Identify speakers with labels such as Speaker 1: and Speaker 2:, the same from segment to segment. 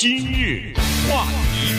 Speaker 1: 今日话题，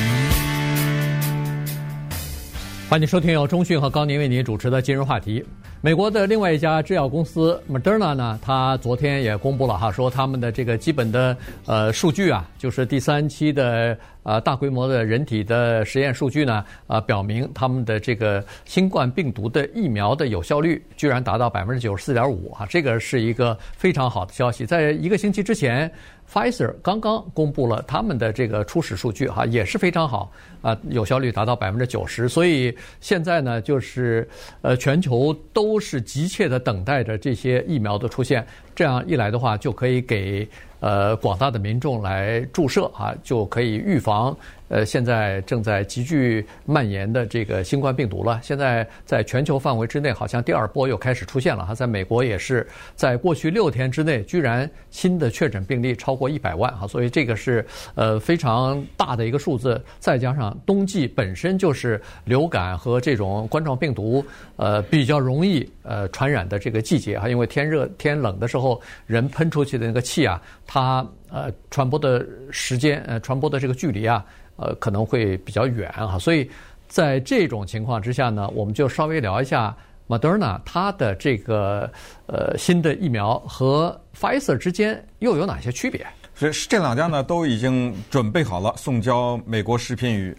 Speaker 2: 欢迎收听由中讯和高宁为您主持的今日话题。美国的另外一家制药公司 Moderna 呢，它昨天也公布了哈，说他们的这个基本的呃数据啊，就是第三期的呃大规模的人体的实验数据呢，呃，表明他们的这个新冠病毒的疫苗的有效率居然达到百分之九十四点五哈，这个是一个非常好的消息。在一个星期之前。Pfizer 刚刚公布了他们的这个初始数据，哈，也是非常好。啊，有效率达到百分之九十。所以现在呢，就是呃，全球都是急切的等待着这些疫苗的出现。这样一来的话，就可以给呃广大的民众来注射啊，就可以预防。呃，现在正在急剧蔓延的这个新冠病毒了，现在在全球范围之内，好像第二波又开始出现了哈。在美国也是，在过去六天之内，居然新的确诊病例超过一百万哈，所以这个是呃非常大的一个数字。再加上冬季本身就是流感和这种冠状病毒呃比较容易呃传染的这个季节哈，因为天热天冷的时候，人喷出去的那个气啊，它呃传播的时间呃传播的这个距离啊。呃，可能会比较远哈，所以在这种情况之下呢，我们就稍微聊一下 Moderna 它的这个呃新的疫苗和 Pfizer 之间又有哪些区别？
Speaker 3: 这这两家呢都已经准备好了送交美国食品与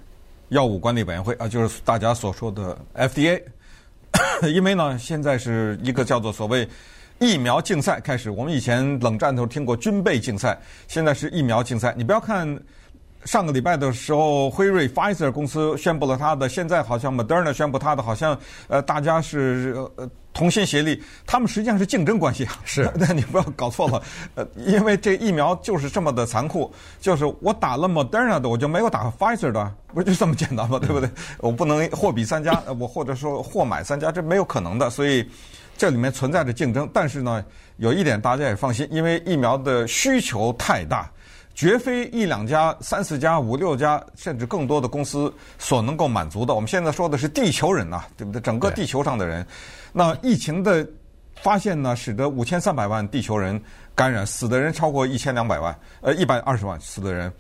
Speaker 3: 药物管理委员会啊，就是大家所说的 FDA。因为呢，现在是一个叫做所谓疫苗竞赛开始。我们以前冷战的时候听过军备竞赛，现在是疫苗竞赛。你不要看。上个礼拜的时候，辉瑞 （Pfizer） 公司宣布了它的，现在好像 Moderna 宣布它的，好像呃，大家是呃同心协力，他们实际上是竞争关系啊。
Speaker 2: 是，
Speaker 3: 但你不要搞错了，呃，因为这疫苗就是这么的残酷，就是我打了 Moderna 的，我就没有打 Pfizer 的，不就这么简单吗？对不对？我不能货比三家，我或者说货买三家，这没有可能的。所以这里面存在着竞争，但是呢，有一点大家也放心，因为疫苗的需求太大。绝非一两家、三四家、五六家，甚至更多的公司所能够满足的。我们现在说的是地球人呐，对不对？整个地球上的人，那疫情的发现呢，使得五千三百万地球人感染，死的人超过一千两百万，呃，一百二十万死的人，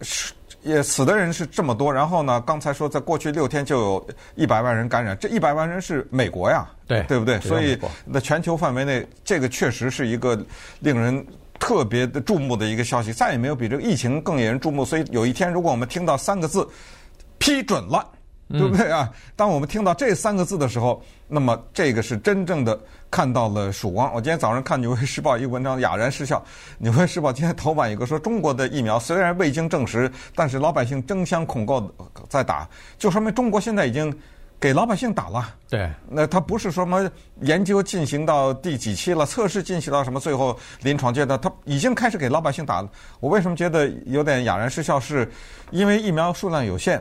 Speaker 3: 是也死的人是这么多。然后呢，刚才说在过去六天就有一百万人感染，这一百万人是美国呀，
Speaker 2: 对
Speaker 3: 对不对？所以那全球范围内，这个确实是一个令人。特别的注目的一个消息，再也没有比这个疫情更引人注目。所以有一天，如果我们听到三个字“批准了”，对不对啊？当我们听到这三个字的时候，那么这个是真正的看到了曙光。我今天早上看《纽约时报》一个文章，哑然失笑。《纽约时报》今天头版一个说，中国的疫苗虽然未经证实，但是老百姓争相恐购在打，就说明中国现在已经。给老百姓打了，
Speaker 2: 对，
Speaker 3: 那他不是说什么研究进行到第几期了，测试进行到什么最后临床阶段，他已经开始给老百姓打了。我为什么觉得有点哑然失笑？是因为疫苗数量有限，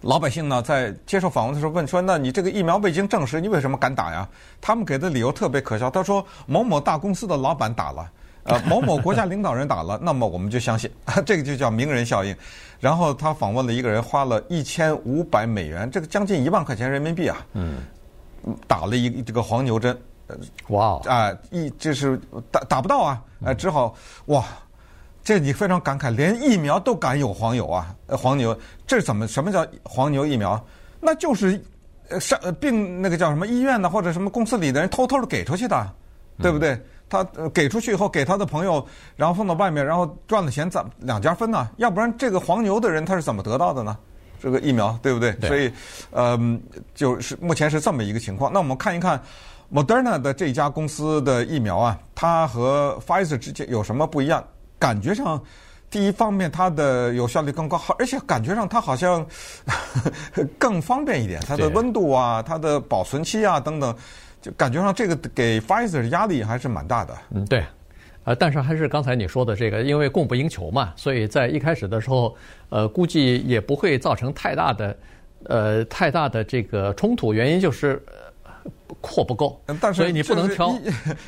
Speaker 3: 老百姓呢在接受访问的时候问说：“那你这个疫苗未经证实，你为什么敢打呀？”他们给的理由特别可笑，他说：“某某大公司的老板打了。”呃，某某国家领导人打了，那么我们就相信，这个就叫名人效应。然后他访问了一个人，花了一千五百美元，这个将近一万块钱人民币啊，嗯，打了一这个黄牛针，
Speaker 2: 哇，
Speaker 3: 啊，一就是打打不到啊，呃，只好哇，这你非常感慨，连疫苗都敢有黄牛啊，黄牛，这怎么什么叫黄牛疫苗？那就是上病那个叫什么医院的或者什么公司里的人偷偷的给出去的，对不对？他给出去以后，给他的朋友，然后放到外面，然后赚了钱，咱两家分呢？要不然这个黄牛的人他是怎么得到的呢？这个疫苗对不对？
Speaker 2: 对。
Speaker 3: 所以，呃，就是目前是这么一个情况。那我们看一看 Moderna 的这家公司的疫苗啊，它和 Pfizer 之间有什么不一样？感觉上，第一方面它的有效率更高，而且感觉上它好像更方便一点，它的温度啊，它的保存期啊等等。感觉上这个给 Pfizer 压力还是蛮大的。
Speaker 2: 嗯，对，呃，但是还是刚才你说的这个，因为供不应求嘛，所以在一开始的时候，呃，估计也不会造成太大的，呃，太大的这个冲突。原因就是。货不够，
Speaker 3: 但是
Speaker 2: 所以你不能挑。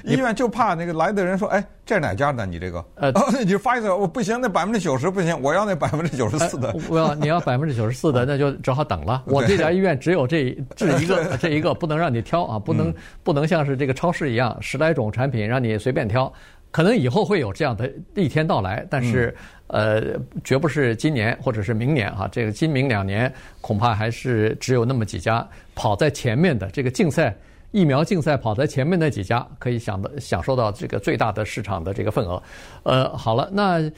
Speaker 3: 医院就怕那个来的人说：“哎，这是哪家的？你这个？呃，你就发一个，我不行，那百分之九十不行，我要那百分之九十四的。
Speaker 2: 我要你要百分之九十四的，那就只好等了。我这家医院只有这这一个，这一个不能让你挑啊，不能不能像是这个超市一样十来种产品让你随便挑。可能以后会有这样的一天到来，但是、嗯、呃，绝不是今年或者是明年啊。这个今明两年恐怕还是只有那么几家跑在前面的这个竞赛疫苗竞赛跑在前面那几家可以享的享受到这个最大的市场的这个份额。呃，好了，那。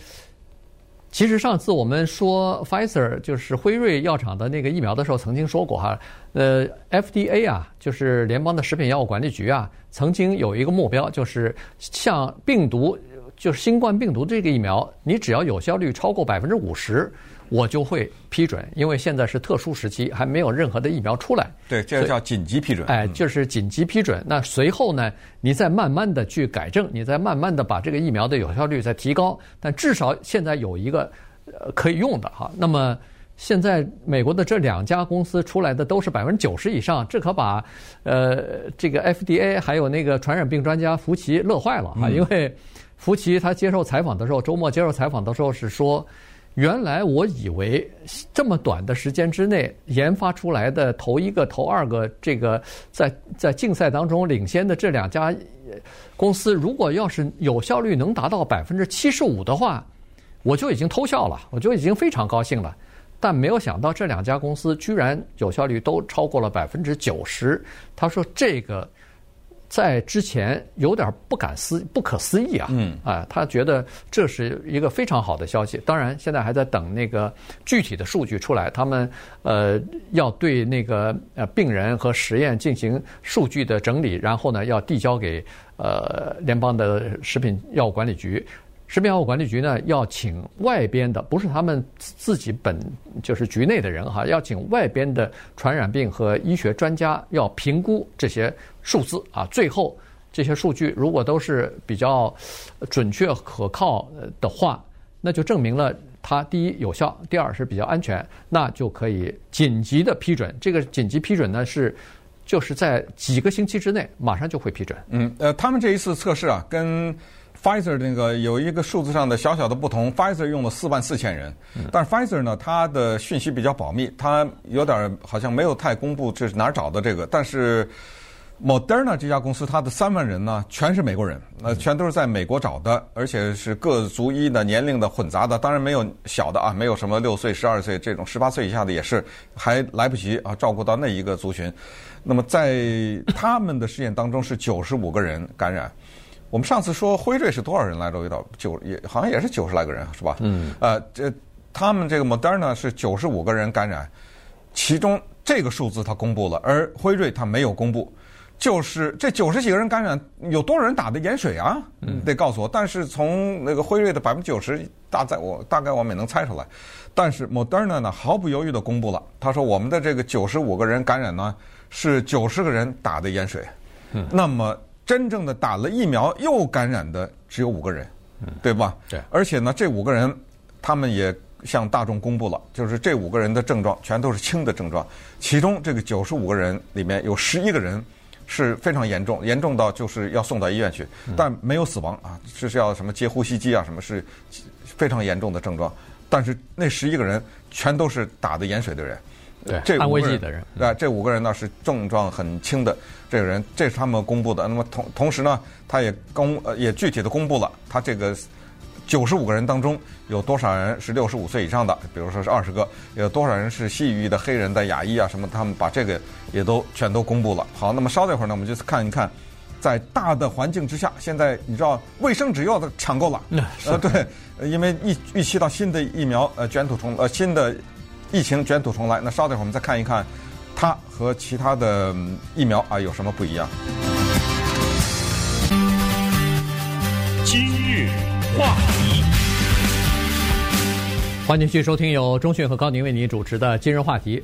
Speaker 2: 其实上次我们说 Pfizer 就是辉瑞药厂的那个疫苗的时候，曾经说过哈，呃，FDA 啊，就是联邦的食品药物管理局啊，曾经有一个目标，就是像病毒，就是新冠病毒这个疫苗，你只要有效率超过百分之五十。我就会批准，因为现在是特殊时期，还没有任何的疫苗出来。
Speaker 3: 对，这个叫紧急批准。
Speaker 2: 哎，就是紧急批准。那随后呢，你再慢慢的去改正，你再慢慢的把这个疫苗的有效率再提高。但至少现在有一个呃可以用的哈。那么现在美国的这两家公司出来的都是百分之九十以上，这可把呃这个 FDA 还有那个传染病专家福奇乐坏了哈。因为福奇他接受采访的时候，周末接受采访的时候是说。原来我以为这么短的时间之内研发出来的头一个、头二个这个在在竞赛当中领先的这两家公司，如果要是有效率能达到百分之七十五的话，我就已经偷笑了，我就已经非常高兴了。但没有想到这两家公司居然有效率都超过了百分之九十。他说这个。在之前有点不敢思不可思议啊，嗯，啊，他觉得这是一个非常好的消息。当然，现在还在等那个具体的数据出来，他们呃要对那个呃病人和实验进行数据的整理，然后呢要递交给呃联邦的食品药物管理局。食品药物管理局呢，要请外边的，不是他们自己本就是局内的人哈，要请外边的传染病和医学专家要评估这些数字啊。最后这些数据如果都是比较准确可靠的话，那就证明了它第一有效，第二是比较安全，那就可以紧急的批准。这个紧急批准呢是就是在几个星期之内马上就会批准。
Speaker 3: 嗯，呃，他们这一次测试啊，跟 Pfizer 那个有一个数字上的小小的不同，Pfizer 用了四万四千人，但是 Pfizer 呢，它的讯息比较保密，它有点好像没有太公布这是哪儿找的这个。但是 Moderna 这家公司，它的三万人呢，全是美国人，呃，全都是在美国找的，而且是各族裔的、年龄的混杂的，当然没有小的啊，没有什么六岁、十二岁这种，十八岁以下的也是还来不及啊照顾到那一个族群。那么在他们的试验当中是九十五个人感染。我们上次说辉瑞是多少人来着？一道九也好像也是九十来个人，是吧？嗯。呃，这他们这个 Moderna 是九十五个人感染，其中这个数字他公布了，而辉瑞他没有公布。就是这九十几个人感染，有多少人打的盐水啊？嗯。得告诉我。但是从那个辉瑞的百分之九十，大概我大概我们也能猜出来。但是 Moderna 呢，毫不犹豫地公布了，他说我们的这个九十五个人感染呢，是九十个人打的盐水。嗯。那么。真正的打了疫苗又感染的只有五个人，对吧？
Speaker 2: 对。
Speaker 3: 而且呢，这五个人他们也向大众公布了，就是这五个人的症状全都是轻的症状，其中这个九十五个人里面有十一个人是非常严重，严重到就是要送到医院去，但没有死亡啊，这是要什么接呼吸机啊，什么是非常严重的症状。但是那十一个人全都是打的盐水的人。
Speaker 2: 对，这安慰剂的人，
Speaker 3: 对，这五个人呢是症状很轻的这个人，这是他们公布的。那么同同时呢，他也公呃也具体的公布了，他这个九十五个人当中有多少人是六十五岁以上的，比如说是二十个，有多少人是西语的黑人的亚裔啊什么，他们把这个也都全都公布了。好，那么稍等一会儿呢，我们就看一看，在大的环境之下，现在你知道卫生纸又要抢购了，呃对，因为预预期到新的疫苗呃卷土重呃新的。疫情卷土重来，那稍等会儿我们再看一看，它和其他的疫苗啊有什么不一样？
Speaker 1: 今日话题，
Speaker 2: 欢迎继续收听由中讯和高宁为您主持的今日话题。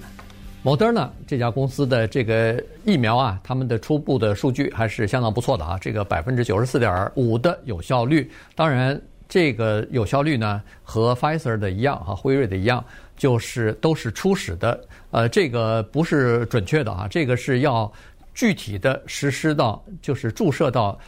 Speaker 2: Moderna 这家公司的这个疫苗啊，他们的初步的数据还是相当不错的啊，这个百分之九十四点五的有效率。当然，这个有效率呢和 Pfizer 的一样哈，辉瑞的一样。就是都是初始的，呃，这个不是准确的啊，这个是要具体的实施到，就是注射到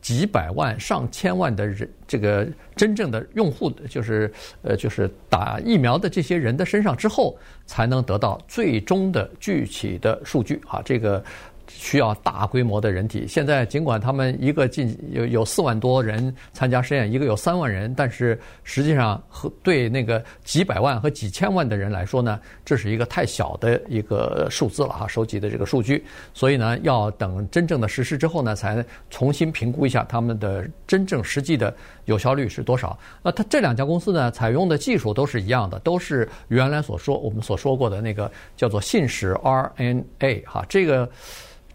Speaker 2: 几百万、上千万的人，这个真正的用户，就是呃，就是打疫苗的这些人的身上之后，才能得到最终的具体的数据啊。这个需要大规模的人体。现在尽管他们一个近有有四万多人参加实验，一个有三万人，但是实际上和对那个几百万和几千万的人来说呢，这是一个太小的一个数字了哈，收集的这个数据。所以呢，要等真正的实施之后呢，才重新评估一下他们的真正实际的有效率是多少。那他这两家公司呢，采用的技术都是一样的，都是原来所说我们所说过的那个叫做信使 RNA 哈，这个。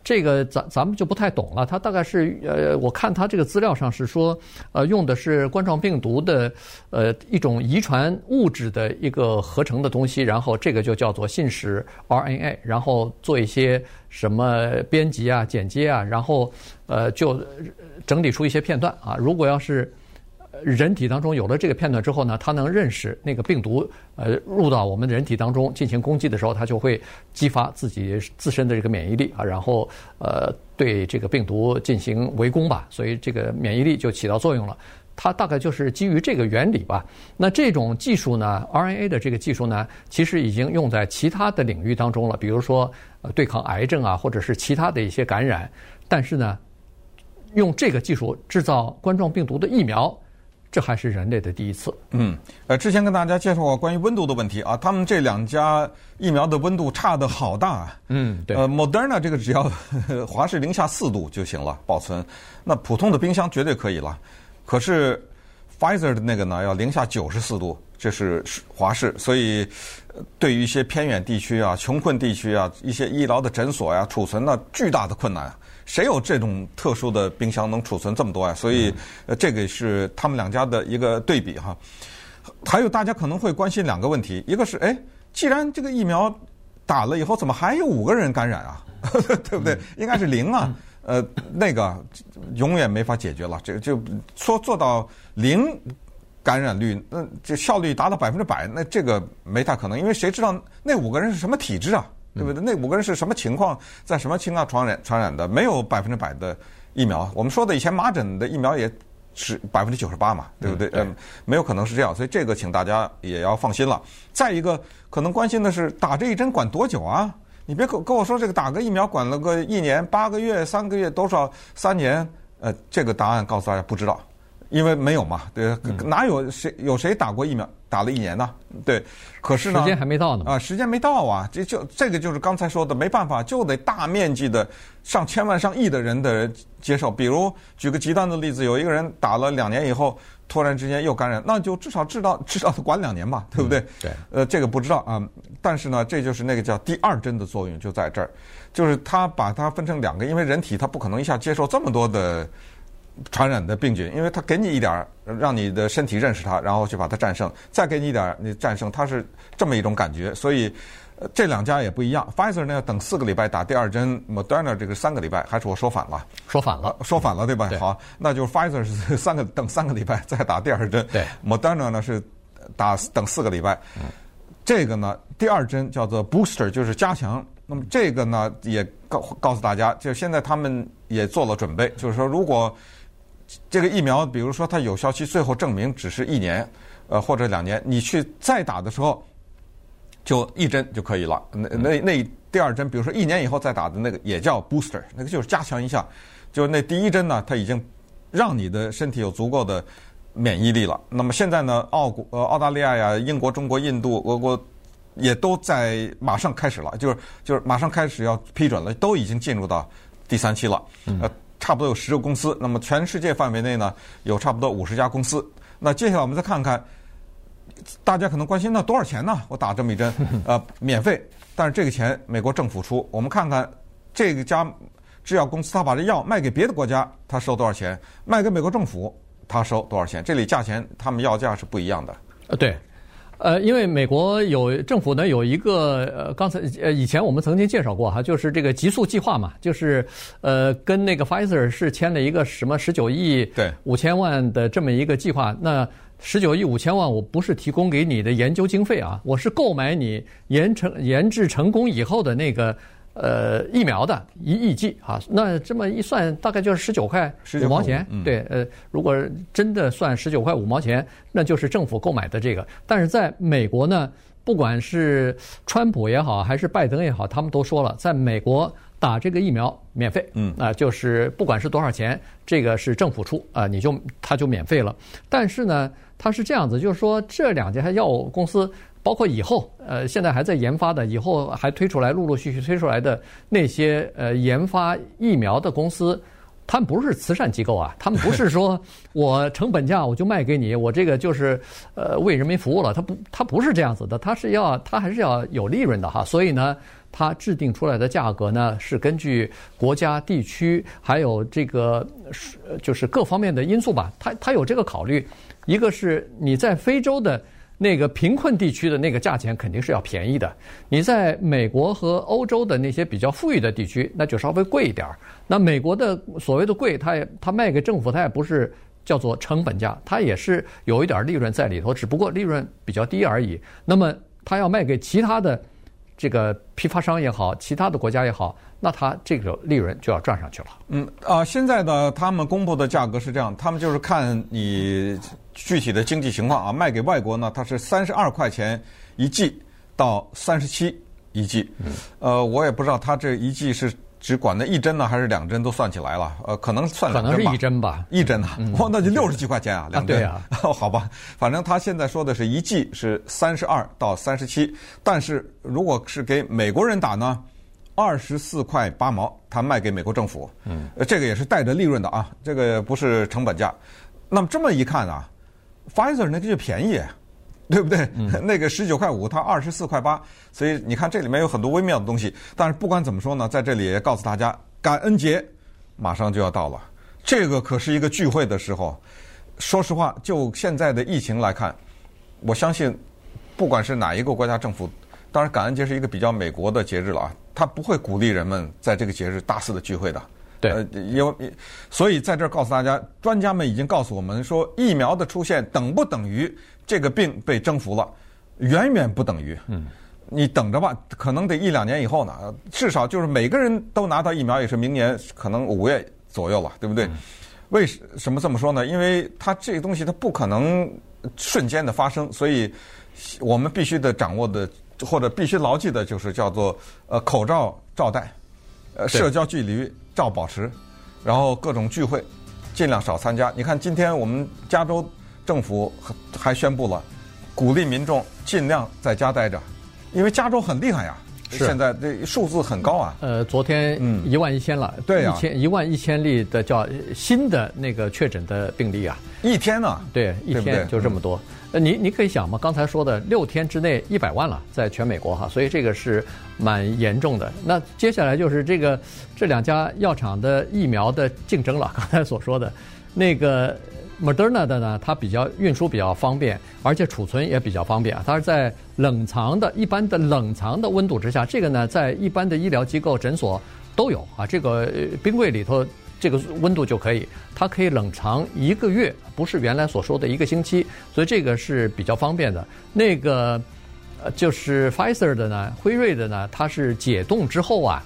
Speaker 2: 这个咱咱们就不太懂了，它大概是呃，我看它这个资料上是说，呃，用的是冠状病毒的呃一种遗传物质的一个合成的东西，然后这个就叫做信使 RNA，然后做一些什么编辑啊、剪接啊，然后呃就整理出一些片段啊，如果要是。人体当中有了这个片段之后呢，它能认识那个病毒，呃，入到我们人体当中进行攻击的时候，它就会激发自己自身的这个免疫力啊，然后呃对这个病毒进行围攻吧，所以这个免疫力就起到作用了。它大概就是基于这个原理吧。那这种技术呢，RNA 的这个技术呢，其实已经用在其他的领域当中了，比如说对抗癌症啊，或者是其他的一些感染。但是呢，用这个技术制造冠状病毒的疫苗。这还是人类的第一次。
Speaker 3: 嗯，呃，之前跟大家介绍过关于温度的问题啊，他们这两家疫苗的温度差的好大啊。
Speaker 2: 嗯，对。
Speaker 3: 呃，Moderna 这个只要 华氏零下四度就行了保存，那普通的冰箱绝对可以了。可是 Pfizer 的那个呢，要零下九十四度，这是华氏，所以对于一些偏远地区啊、穷困地区啊、一些医疗的诊所呀、啊，储存了巨大的困难。谁有这种特殊的冰箱能储存这么多啊？所以，呃，这个是他们两家的一个对比哈。还有大家可能会关心两个问题，一个是，哎，既然这个疫苗打了以后，怎么还有五个人感染啊？对不对？应该是零啊。呃，那个永远没法解决了。这个就说做到零感染率，那这效率达到百分之百，那这个没太可能，因为谁知道那五个人是什么体质啊？对不对？那五个人是什么情况？在什么情况传染传染的？没有百分之百的疫苗。我们说的以前麻疹的疫苗也是百分之九十八嘛，对不对？嗯，没有可能是这样。所以这个请大家也要放心了。再一个，可能关心的是打这一针管多久啊？你别跟跟我说这个打个疫苗管了个一年、八个月、三个月、多少三年？呃，这个答案告诉大家不知道。因为没有嘛，对，哪有谁有谁打过疫苗打了一年呢？对，可是呢，
Speaker 2: 时间还没到呢。
Speaker 3: 啊，时间没到啊，这就这个就是刚才说的，没办法，就得大面积的上千万上亿的人的人接受。比如举个极端的例子，有一个人打了两年以后，突然之间又感染，那就至少知道 至少管两年嘛，对不对？
Speaker 2: 嗯、对。
Speaker 3: 呃，这个不知道啊，但是呢，这就是那个叫第二针的作用就在这儿，就是它把它分成两个，因为人体它不可能一下接受这么多的。传染的病菌，因为它给你一点儿，让你的身体认识它，然后去把它战胜，再给你一点儿，你战胜，它是这么一种感觉。所以，这两家也不一样。Pfizer 呢要等四个礼拜打第二针，Moderna 这个三个礼拜，还是我说反了？
Speaker 2: 说反了，
Speaker 3: 说反了，对吧？
Speaker 2: 对
Speaker 3: 好，那就是 Pfizer 是三个等三个礼拜再打第二针，
Speaker 2: 对
Speaker 3: ，Moderna 呢是打等四个礼拜。嗯，这个呢第二针叫做 Booster，就是加强。那么这个呢也告告诉大家，就现在他们也做了准备，就是说如果。这个疫苗，比如说它有效期最后证明只是一年，呃或者两年，你去再打的时候，就一针就可以了。那那那第二针，比如说一年以后再打的那个也叫 booster，那个就是加强一下。就那第一针呢，它已经让你的身体有足够的免疫力了。那么现在呢，澳国、呃澳大利亚呀、英国、中国、印度、俄国也都在马上开始了，就是就是马上开始要批准了，都已经进入到第三期了。呃。差不多有十个公司，那么全世界范围内呢，有差不多五十家公司。那接下来我们再看看，大家可能关心那多少钱呢？我打这么一针，呃，免费，但是这个钱美国政府出。我们看看这个家制药公司，他把这药卖给别的国家，他收多少钱？卖给美国政府，他收多少钱？这里价钱他们要价是不一样的。
Speaker 2: 呃，对。呃，因为美国有政府呢，有一个呃，刚才呃，以前我们曾经介绍过哈，就是这个极速计划嘛，就是呃，跟那个 Pfizer 是签了一个什么十九亿对五千万的这么一个计划。那十九亿五千万，我不是提供给你的研究经费啊，我是购买你研成研制成功以后的那个。呃，疫苗的一亿剂啊，那这么一算，大概就是十九块五毛钱。嗯、对，呃，如果真的算十九块五毛钱，那就是政府购买的这个。但是在美国呢，不管是川普也好，还是拜登也好，他们都说了，在美国打这个疫苗免费，嗯啊，就是不管是多少钱，这个是政府出啊，你就他就免费了。但是呢，他是这样子，就是说这两家药物公司，包括以后呃现在还在研发的，以后还推出来陆陆续续推出来的那些呃研发疫苗的公司。他们不是慈善机构啊，他们不是说我成本价我就卖给你，我这个就是呃为人民服务了，他不他不是这样子的，他是要他还是要有利润的哈，所以呢，他制定出来的价格呢是根据国家、地区还有这个就是各方面的因素吧，他他有这个考虑，一个是你在非洲的。那个贫困地区的那个价钱肯定是要便宜的，你在美国和欧洲的那些比较富裕的地区，那就稍微贵一点儿。那美国的所谓的贵，它也它卖给政府，它也不是叫做成本价，它也是有一点利润在里头，只不过利润比较低而已。那么它要卖给其他的这个批发商也好，其他的国家也好，那它这个利润就要赚上去了。
Speaker 3: 嗯啊，现在呢，他们公布的价格是这样，他们就是看你。具体的经济情况啊，卖给外国呢，它是三十二块钱一剂到三十七一剂。呃，我也不知道它这一剂是只管那一针呢，还是两针都算起来了？呃，可能算两针吧。
Speaker 2: 可能是一针吧，
Speaker 3: 一针啊，哇，那就六十几块钱啊，两针。
Speaker 2: 对啊，
Speaker 3: 好吧，反正他现在说的是一剂是三十二到三十七，但是如果是给美国人打呢，二十四块八毛，他卖给美国政府。嗯，这个也是带着利润的啊，这个不是成本价。那么这么一看啊。Pfizer 那个就便宜，对不对？嗯、那个十九块五，它二十四块八，所以你看这里面有很多微妙的东西。但是不管怎么说呢，在这里也告诉大家，感恩节马上就要到了，这个可是一个聚会的时候。说实话，就现在的疫情来看，我相信不管是哪一个国家政府，当然感恩节是一个比较美国的节日了啊，他不会鼓励人们在这个节日大肆的聚会的。
Speaker 2: 对，
Speaker 3: 呃，有，所以在这儿告诉大家，专家们已经告诉我们说，疫苗的出现等不等于这个病被征服了？远远不等于。嗯，你等着吧，可能得一两年以后呢。至少就是每个人都拿到疫苗，也是明年可能五月左右了，对不对？嗯、为什么这么说呢？因为它这个东西它不可能瞬间的发生，所以我们必须得掌握的或者必须牢记的就是叫做呃口罩罩戴，呃社交距离。照保持，然后各种聚会尽量少参加。你看，今天我们加州政府还宣布了，鼓励民众尽量在家待着，因为加州很厉害呀，现在这数字很高啊。
Speaker 2: 呃，昨天一万一千了，嗯、对啊，一千一万一千例的叫新的那个确诊的病例啊，
Speaker 3: 一天呢？
Speaker 2: 对，一天就这么多。嗯呃，你你可以想嘛，刚才说的六天之内一百万了，在全美国哈，所以这个是蛮严重的。那接下来就是这个这两家药厂的疫苗的竞争了。刚才所说的，那个 Moderna 的呢，它比较运输比较方便，而且储存也比较方便啊。它是在冷藏的一般的冷藏的温度之下，这个呢，在一般的医疗机构诊所都有啊。这个冰柜里头。这个温度就可以，它可以冷藏一个月，不是原来所说的一个星期，所以这个是比较方便的。那个呃，就是 Pfizer 的呢，辉瑞的呢，它是解冻之后啊，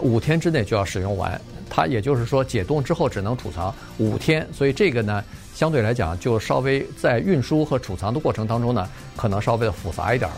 Speaker 2: 五天之内就要使用完，它也就是说解冻之后只能储藏五天，所以这个呢，相对来讲就稍微在运输和储藏的过程当中呢，可能稍微的复杂一点。